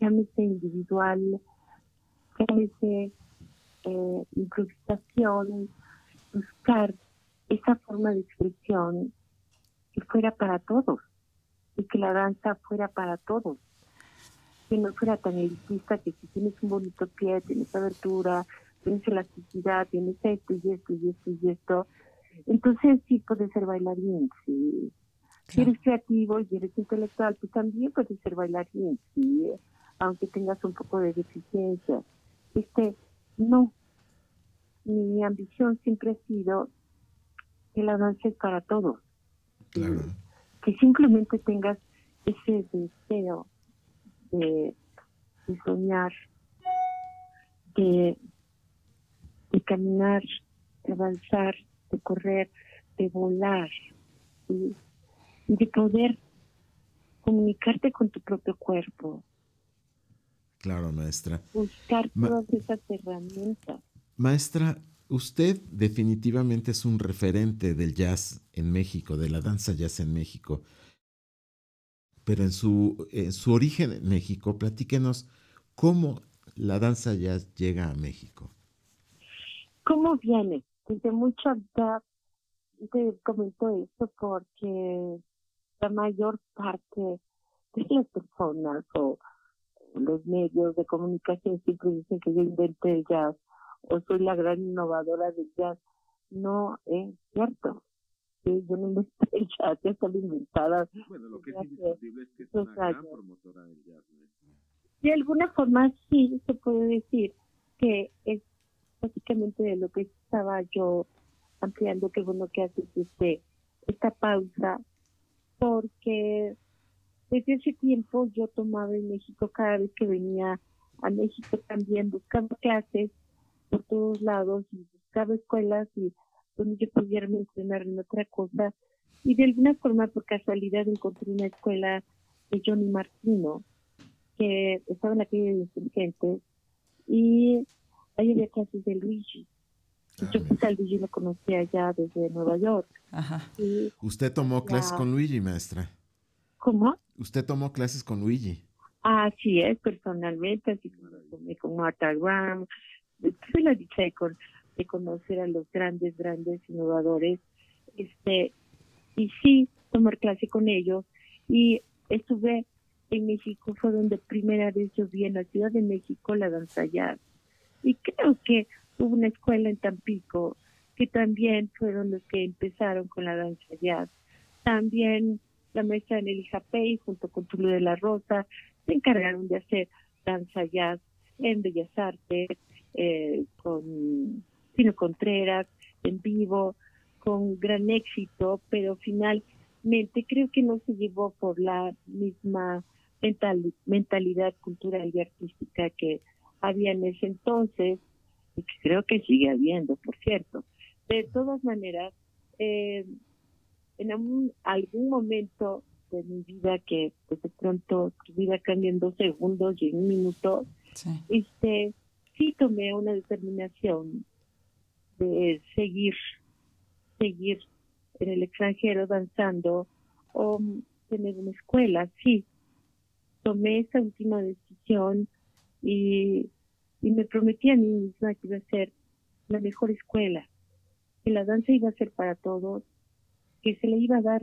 llámese individual, llámese eh, improvisación, buscar esa forma de expresión que fuera para todos y que la danza fuera para todos, que no fuera tan elitista que si tienes un bonito pie, tienes abertura, tienes elasticidad, tienes esto y esto y esto y esto, entonces sí puedes ser bailarín, sí. Si eres creativo y eres intelectual, tú también puedes ser bailarín, sí, aunque tengas un poco de deficiencia. Este, no. Mi ambición siempre ha sido que la danza es para todos. Claro que simplemente tengas ese deseo de, soñar, de, caminar, de avanzar, de correr, de volar y de poder comunicarte con tu propio cuerpo. Claro, maestra. Buscar todas esas herramientas. Maestra, Usted definitivamente es un referente del jazz en México, de la danza jazz en México. Pero en su, su origen en México, platíquenos cómo la danza jazz llega a México. ¿Cómo viene? Desde edad te comento esto porque la mayor parte de las personas o los medios de comunicación siempre dicen que yo inventé el jazz o soy la gran innovadora del jazz. No es cierto. Yo no inventé el jazz, ya está inventada. Bueno, lo que es indiscutible es que es una gran promotora del jazz. De alguna forma sí se puede decir que es básicamente de lo que estaba yo ampliando, que bueno que haces este, esta pausa, porque desde ese tiempo yo tomaba en México, cada vez que venía a México también buscando clases por todos lados y buscaba escuelas y donde yo pudiera entrenar en otra cosa. Y de alguna forma, por casualidad, encontré una escuela de Johnny Martino, que estaba en la calle de inteligentes, y ahí había clases de Luigi. Ah, yo a Luigi lo conocía ya desde Nueva York. ¿Usted tomó clases con Luigi, maestra? ¿Cómo? ¿Usted tomó clases con Luigi? Así es, personalmente, así como con Martha Graham, tuve la dicha de, conocer a los grandes, grandes innovadores, este, y sí, tomar clase con ellos, y estuve en México, fue donde primera vez yo vi en la Ciudad de México la danza jazz, y creo que hubo una escuela en Tampico, que también fueron los que empezaron con la danza jazz, También la maestra Nelly Japey junto con Tulio de la Rosa se encargaron de hacer danza jazz en Bellas Artes eh, con Tino Contreras en vivo con gran éxito, pero finalmente creo que no se llevó por la misma mentalidad cultural y artística que había en ese entonces y que creo que sigue habiendo, por cierto. De todas maneras, eh, en algún, momento de mi vida que pues, de pronto tu vida cambia en dos segundos y en un minuto, sí. este sí tomé una determinación de seguir seguir en el extranjero danzando o tener una escuela, sí. Tomé esa última decisión y, y me prometí a mí misma que iba a ser la mejor escuela, que la danza iba a ser para todos, que se le iba a dar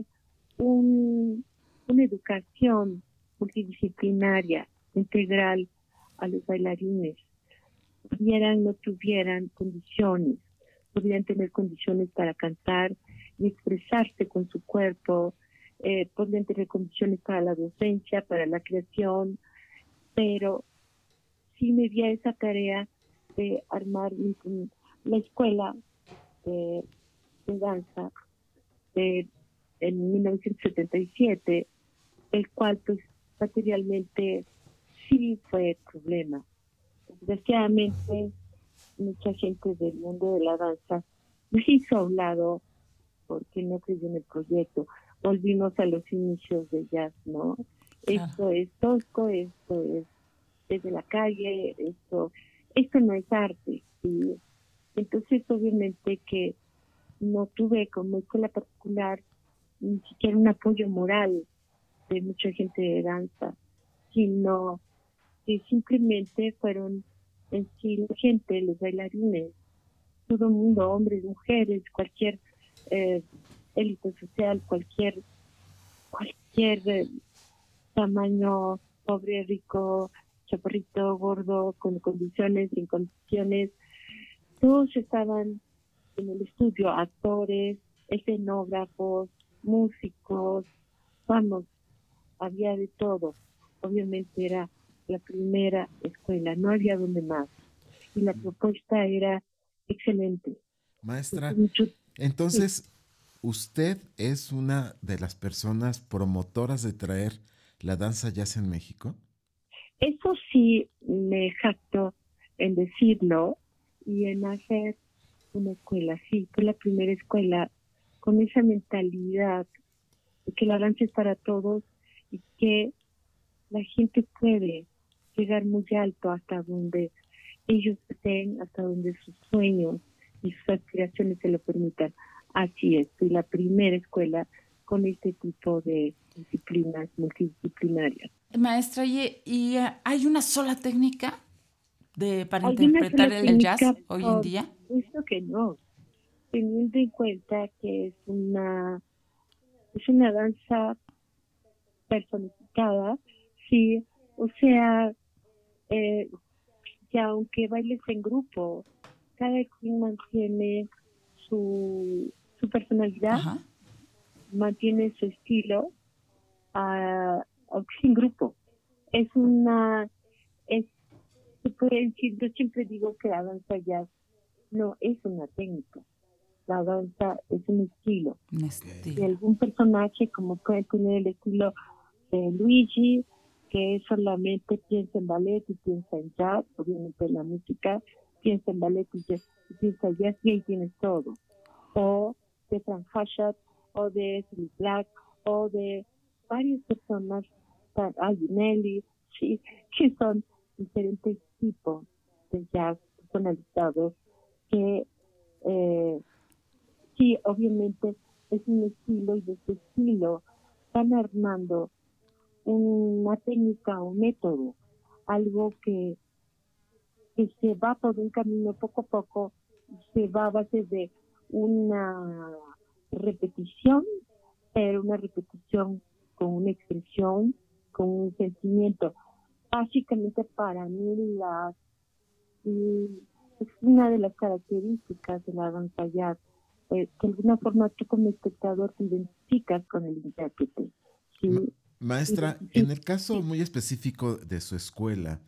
un, una educación multidisciplinaria, integral a los bailarines, tuvieran, no tuvieran condiciones, podrían tener condiciones para cantar y expresarse con su cuerpo, eh, podrían tener condiciones para la docencia, para la creación, pero sí me di esa tarea de armar la escuela de, danza en 1977, el cual pues materialmente sí fue problema. Desgraciadamente mucha gente del mundo de la danza me hizo a un lado porque no creyó en el proyecto. Volvimos a los inicios de jazz, ¿no? Esto es tosco, esto es desde la calle, esto, esto no es arte. Y entonces obviamente que no tuve como escuela particular ni siquiera un apoyo moral de mucha gente de danza, sino que simplemente fueron en sí la gente, los bailarines, todo el mundo, hombres, mujeres, cualquier eh, élite social, cualquier cualquier eh, tamaño, pobre, rico, chaparrito, gordo, con condiciones, sin condiciones, todos estaban en el estudio, actores, escenógrafos, músicos, vamos, había de todo. Obviamente era la primera escuela, no había donde más. Y la propuesta era excelente. Maestra, entonces, ¿usted es una de las personas promotoras de traer la danza jazz en México? Eso sí, me jacto en decirlo y en hacer una escuela. Sí, fue la primera escuela con esa mentalidad de que la danza es para todos y que la gente puede llegar muy alto hasta donde ellos estén, hasta donde sus sueños y sus aspiraciones se lo permitan. Así es, soy la primera escuela con este tipo de disciplinas multidisciplinarias. Maestra, ¿y, y eh, hay una sola técnica de para interpretar el jazz hoy en día? Eso que no, teniendo en cuenta que es una es una danza personificada, sí, o sea, eh, que aunque bailes en grupo, cada quien mantiene su, su personalidad, mantiene su estilo, uh, en grupo. Es una, es, se puede decir, yo siempre digo que la danza jazz no es una técnica, la danza es un estilo. Y algún personaje, como puede tener el estilo de Luigi, que solamente piensa en ballet y piensa en jazz, obviamente en la música, piensa en ballet y, piensa en jazz y ahí tienes todo. O de Frank Hashad, o de Silly Black, o de varias personas, sí, que son diferentes tipos de jazz personalizados que eh, sí, obviamente es un estilo y de ese estilo van armando una técnica o método, algo que, que se va por un camino poco a poco, se va a base de una repetición, pero una repetición con una expresión, con un sentimiento. Básicamente para mí la, es una de las características de la danza jazz, eh, de alguna forma tú como espectador te identificas con el intérprete. Maestra, en el caso muy específico de su escuela,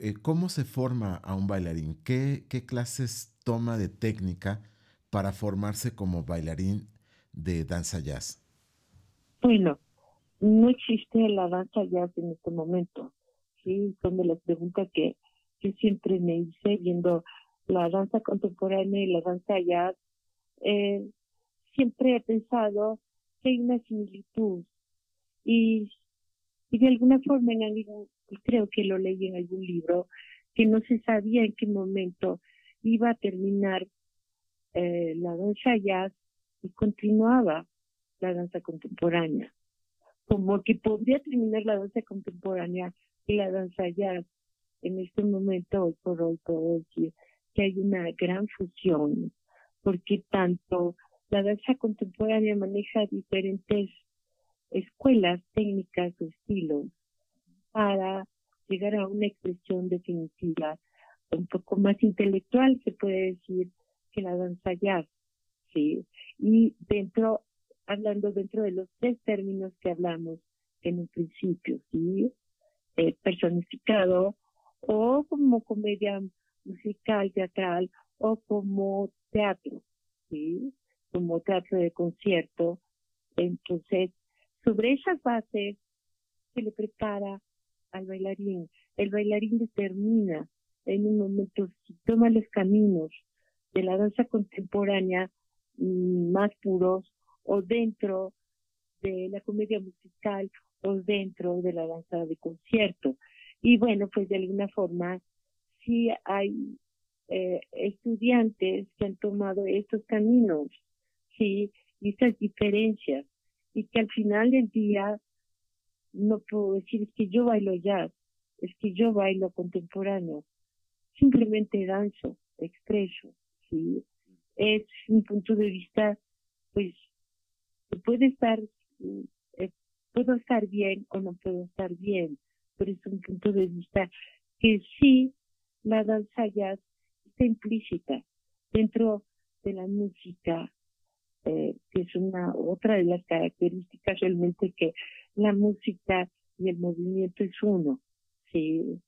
eh, ¿cómo se forma a un bailarín? ¿Qué, ¿Qué clases toma de técnica para formarse como bailarín de danza jazz? Bueno, no existe la danza jazz en este momento. Sí, son de las preguntas que yo siempre me hice viendo la danza contemporánea y la danza jazz. Eh, siempre he pensado que hay una similitud y, y de alguna forma en algún, creo que lo leí en algún libro, que no se sabía en qué momento iba a terminar eh, la danza jazz y continuaba la danza contemporánea. Como que podría terminar la danza contemporánea y la danza jazz. En este momento, hoy por hoy, decir que hay una gran fusión, porque tanto la danza contemporánea maneja diferentes escuelas, técnicas o estilos para llegar a una expresión definitiva, un poco más intelectual, se puede decir, que la danza jazz, ¿sí? Y dentro, hablando dentro de los tres términos que hablamos en un principio, ¿sí? Eh, personificado o como comedia musical, teatral o como teatro, ¿sí? Como teatro de concierto. Entonces, sobre esas bases se le prepara al bailarín. El bailarín determina en un momento si toma los caminos de la danza contemporánea mm, más puros o dentro de la comedia musical o dentro de la danza de concierto. Y bueno, pues de alguna forma sí hay eh, estudiantes que han tomado estos caminos, sí, y estas diferencias, y que al final del día no puedo decir es que yo bailo jazz, es que yo bailo contemporáneo, simplemente danzo, expreso, sí, es un punto de vista, pues, puede estar, eh, puedo estar bien o no puedo estar bien, pero es un punto de vista que sí la danza jazz está implícita dentro de la música, eh, que es una otra de las características realmente que la música y el movimiento es uno, sí,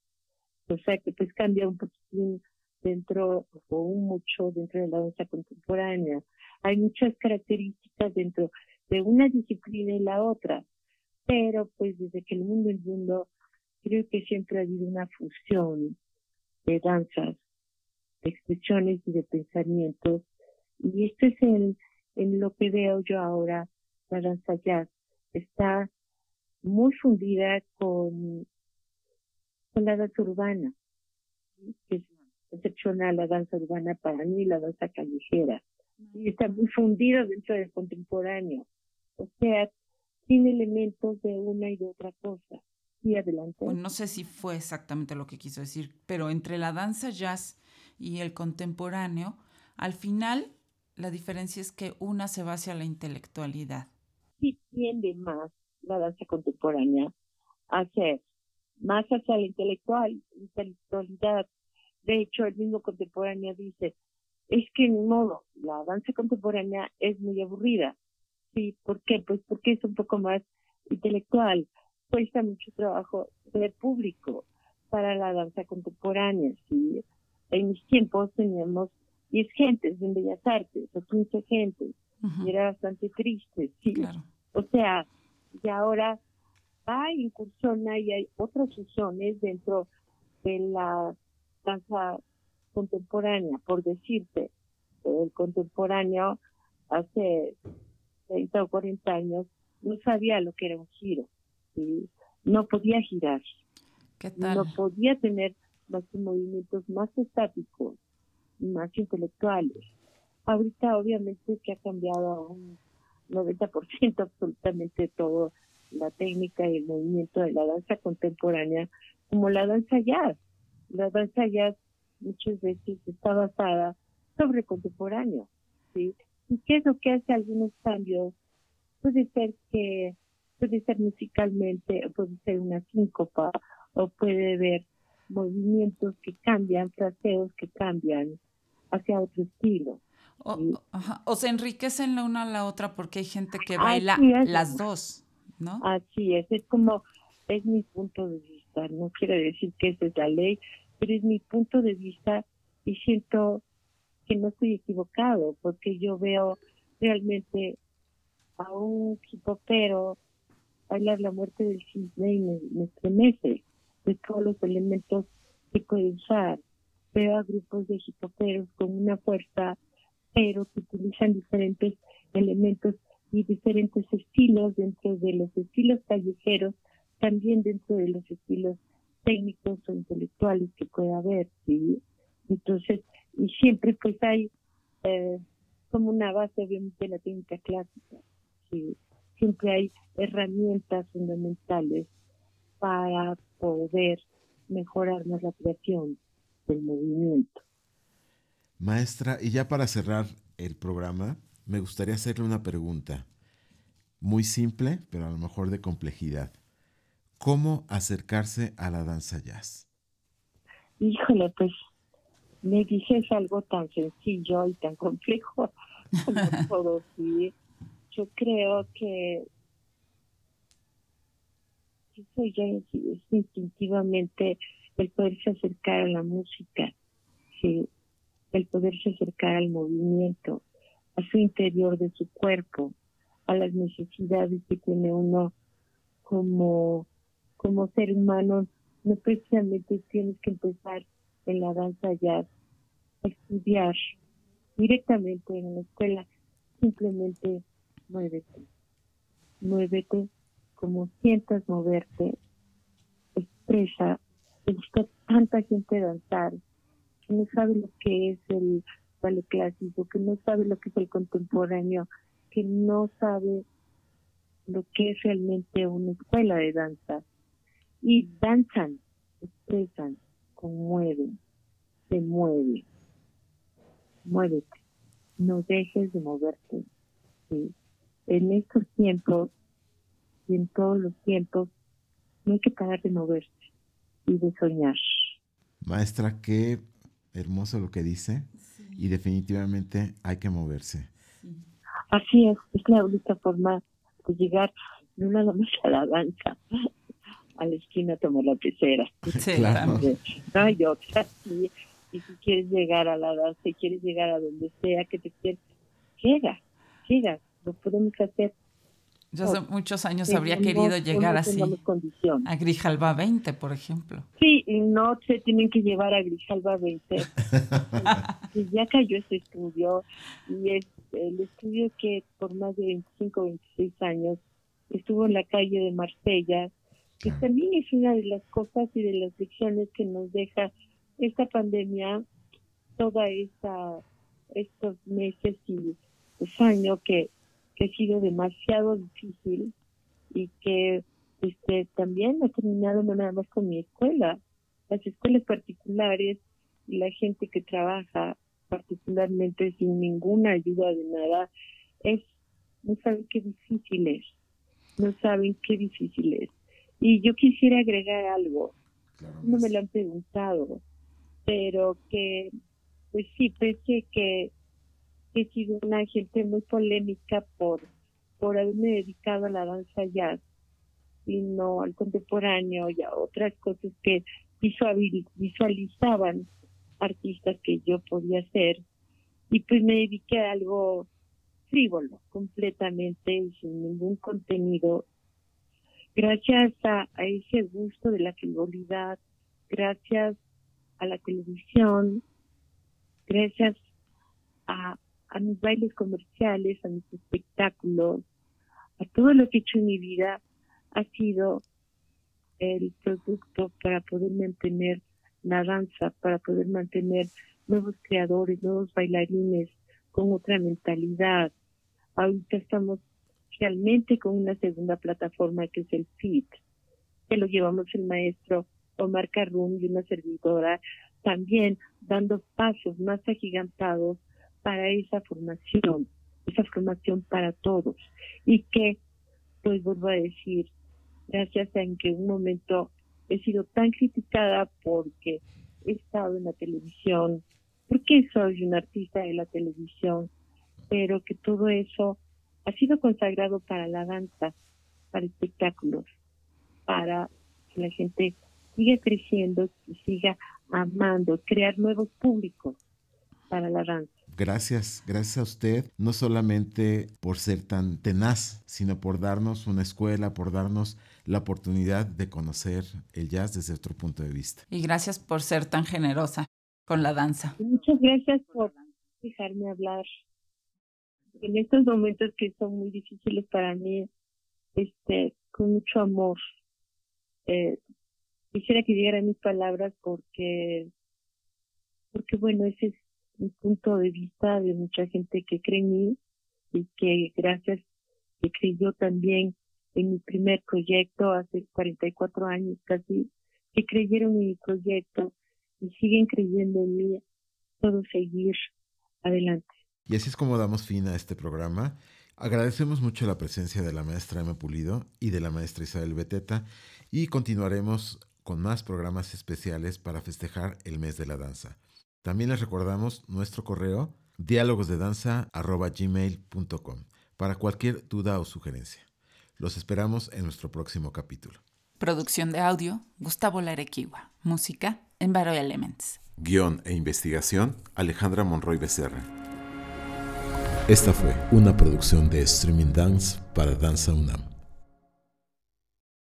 o sea que pues cambia un poquitín dentro o mucho dentro de la danza contemporánea. Hay muchas características dentro de una disciplina y la otra, pero pues desde que el mundo es mundo, creo que siempre ha habido una fusión de danzas, de expresiones y de pensamientos. Y esto es en, en lo que veo yo ahora, danza jazz. Está muy fundida con, con la danza urbana, que es excepcional la danza urbana para mí, la danza callejera. Y está muy fundida dentro del contemporáneo. O sea, tiene elementos de una y de otra cosa adelante. no sé si fue exactamente lo que quiso decir, pero entre la danza jazz y el contemporáneo, al final la diferencia es que una se va hacia la intelectualidad. Sí tiende más la danza contemporánea a ser más hacia la intelectual, intelectualidad. De hecho, el mismo contemporáneo dice, es que en modo, la danza contemporánea es muy aburrida. Sí, ¿por qué? Pues porque es un poco más intelectual cuesta mucho trabajo ser público para la danza contemporánea. ¿sí? En mis tiempos teníamos 10 gentes en Bellas Artes o 15 gentes y era bastante triste. ¿sí? O sea, y ahora hay incursiona y hay otras fusiones dentro de la danza contemporánea, por decirte, el contemporáneo hace 30 o 40 años no sabía lo que era un giro no podía girar. No podía tener más movimientos más estáticos, más intelectuales. Ahorita obviamente que ha cambiado un 90% absolutamente todo la técnica y el movimiento de la danza contemporánea, como la danza jazz. La danza jazz muchas veces está basada sobre contemporáneo, ¿sí? ¿Y qué es lo que hace algunos cambios? Puede ser que puede ser musicalmente, puede ser una síncopa, o puede haber movimientos que cambian, fraseos que cambian hacia otro estilo. O, se enriquecen la una a la otra porque hay gente que baila las dos, ¿no? Así es, es como, es mi punto de vista, no quiero decir que esa es la ley, pero es mi punto de vista y siento que no estoy equivocado porque yo veo realmente a un hipopero bailar la muerte del cisne y me, estremece de todos los elementos que puede usar. Veo a grupos de hipoperos con una fuerza, pero que utilizan diferentes elementos y diferentes estilos dentro de los estilos callejeros, también dentro de los estilos técnicos o intelectuales que pueda haber, ¿sí? Entonces, y siempre pues hay eh, como una base obviamente de la técnica clásica, ¿sí? Siempre hay herramientas fundamentales para poder mejorar la creación del movimiento. Maestra, y ya para cerrar el programa, me gustaría hacerle una pregunta muy simple, pero a lo mejor de complejidad. ¿Cómo acercarse a la danza jazz? Híjole, pues me dices algo tan sencillo y tan complejo como todo, sí. Yo creo que eso ya es, instintivamente el poderse acercar a la música, el poderse acercar al movimiento, a su interior de su cuerpo, a las necesidades que tiene uno como como ser humano, no precisamente tienes que empezar en la danza jazz, estudiar directamente en la escuela, simplemente muévete, muévete como sientas moverte, expresa, he visto tanta gente danzar que no sabe lo que es el ballet que no sabe lo que es el contemporáneo, que no sabe lo que es realmente una escuela de danza y danzan, expresan, conmueven, se mueven. Muévete, no dejes de moverte. En estos tiempos y en todos los tiempos no hay que parar de moverse y de soñar. Maestra, qué hermoso lo que dice y definitivamente hay que moverse. Así es, es la única forma de llegar no nada más a la danza, a la esquina tomó la pecera. claro. No hay otra. Y, y, si quieres llegar a la danza, si quieres llegar a donde sea que te quieras, llega, llega, lo podemos hacer. Yo hace muchos años habría querido llegar así a Grijalba 20, por ejemplo. Sí, no se tienen que llevar a Grijalba 20. ya cayó ese estudio y es el estudio que por más de 25 o 26 años estuvo en la calle de Marsella que también es una de las cosas y de las lecciones que nos deja esta pandemia, toda esta estos meses y años que, que ha sido demasiado difícil y que este también ha terminado no nada más con mi escuela, las escuelas particulares y la gente que trabaja particularmente sin ninguna ayuda de nada, es no saben qué difícil es, no saben qué difícil es. Y yo quisiera agregar algo, no me lo han preguntado, pero que, pues sí, pensé que he sido una gente muy polémica por, por haberme dedicado a la danza jazz, sino al contemporáneo y a otras cosas que visualizaban artistas que yo podía hacer. Y pues me dediqué a algo frívolo, completamente, sin ningún contenido gracias a, ese gusto de la frivolidad, gracias a la televisión, gracias a, a mis bailes comerciales, a mis espectáculos, a todo lo que he hecho en mi vida, ha sido el producto para poder mantener la danza, para poder mantener nuevos creadores, nuevos bailarines con otra mentalidad. Ahorita estamos realmente con una segunda plataforma que es el FIT, que lo llevamos el maestro Omar Carrún y una servidora, también dando pasos más agigantados para esa formación, esa formación para todos. Y que, pues vuelvo a decir, gracias a en que un momento he sido tan criticada porque he estado en la televisión, porque soy un artista de la televisión, pero que todo eso ha sido consagrado para la danza, para espectáculos, para que la gente siga creciendo y siga amando, crear nuevos públicos para la danza. Gracias, gracias a usted, no solamente por ser tan tenaz, sino por darnos una escuela, por darnos la oportunidad de conocer el jazz desde otro punto de vista. Y gracias por ser tan generosa con la danza. muchas gracias por dejarme hablar. En estos momentos que son muy difíciles para mí, este, con mucho amor. Eh, quisiera que llegara mis palabras porque, porque bueno, ese es un punto de vista de mucha gente que cree en mí y que gracias que creyó también en mi primer proyecto hace 44 años casi, que creyeron en mi proyecto y siguen creyendo en mí, todo seguir adelante. Y así es como damos fin a este programa. Agradecemos mucho la presencia de la maestra Emma Pulido y de la maestra Isabel Beteta y continuaremos con más programas especiales para festejar el mes de la danza. También les recordamos nuestro correo diálogosdedanza.gmail.com para cualquier duda o sugerencia. Los esperamos en nuestro próximo capítulo. Producción de audio, Gustavo Larequiwa. Música, Envaro Elements. Guión e investigación, Alejandra Monroy Becerra. Esta fue una producción de Streaming Dance para Danza UNAM.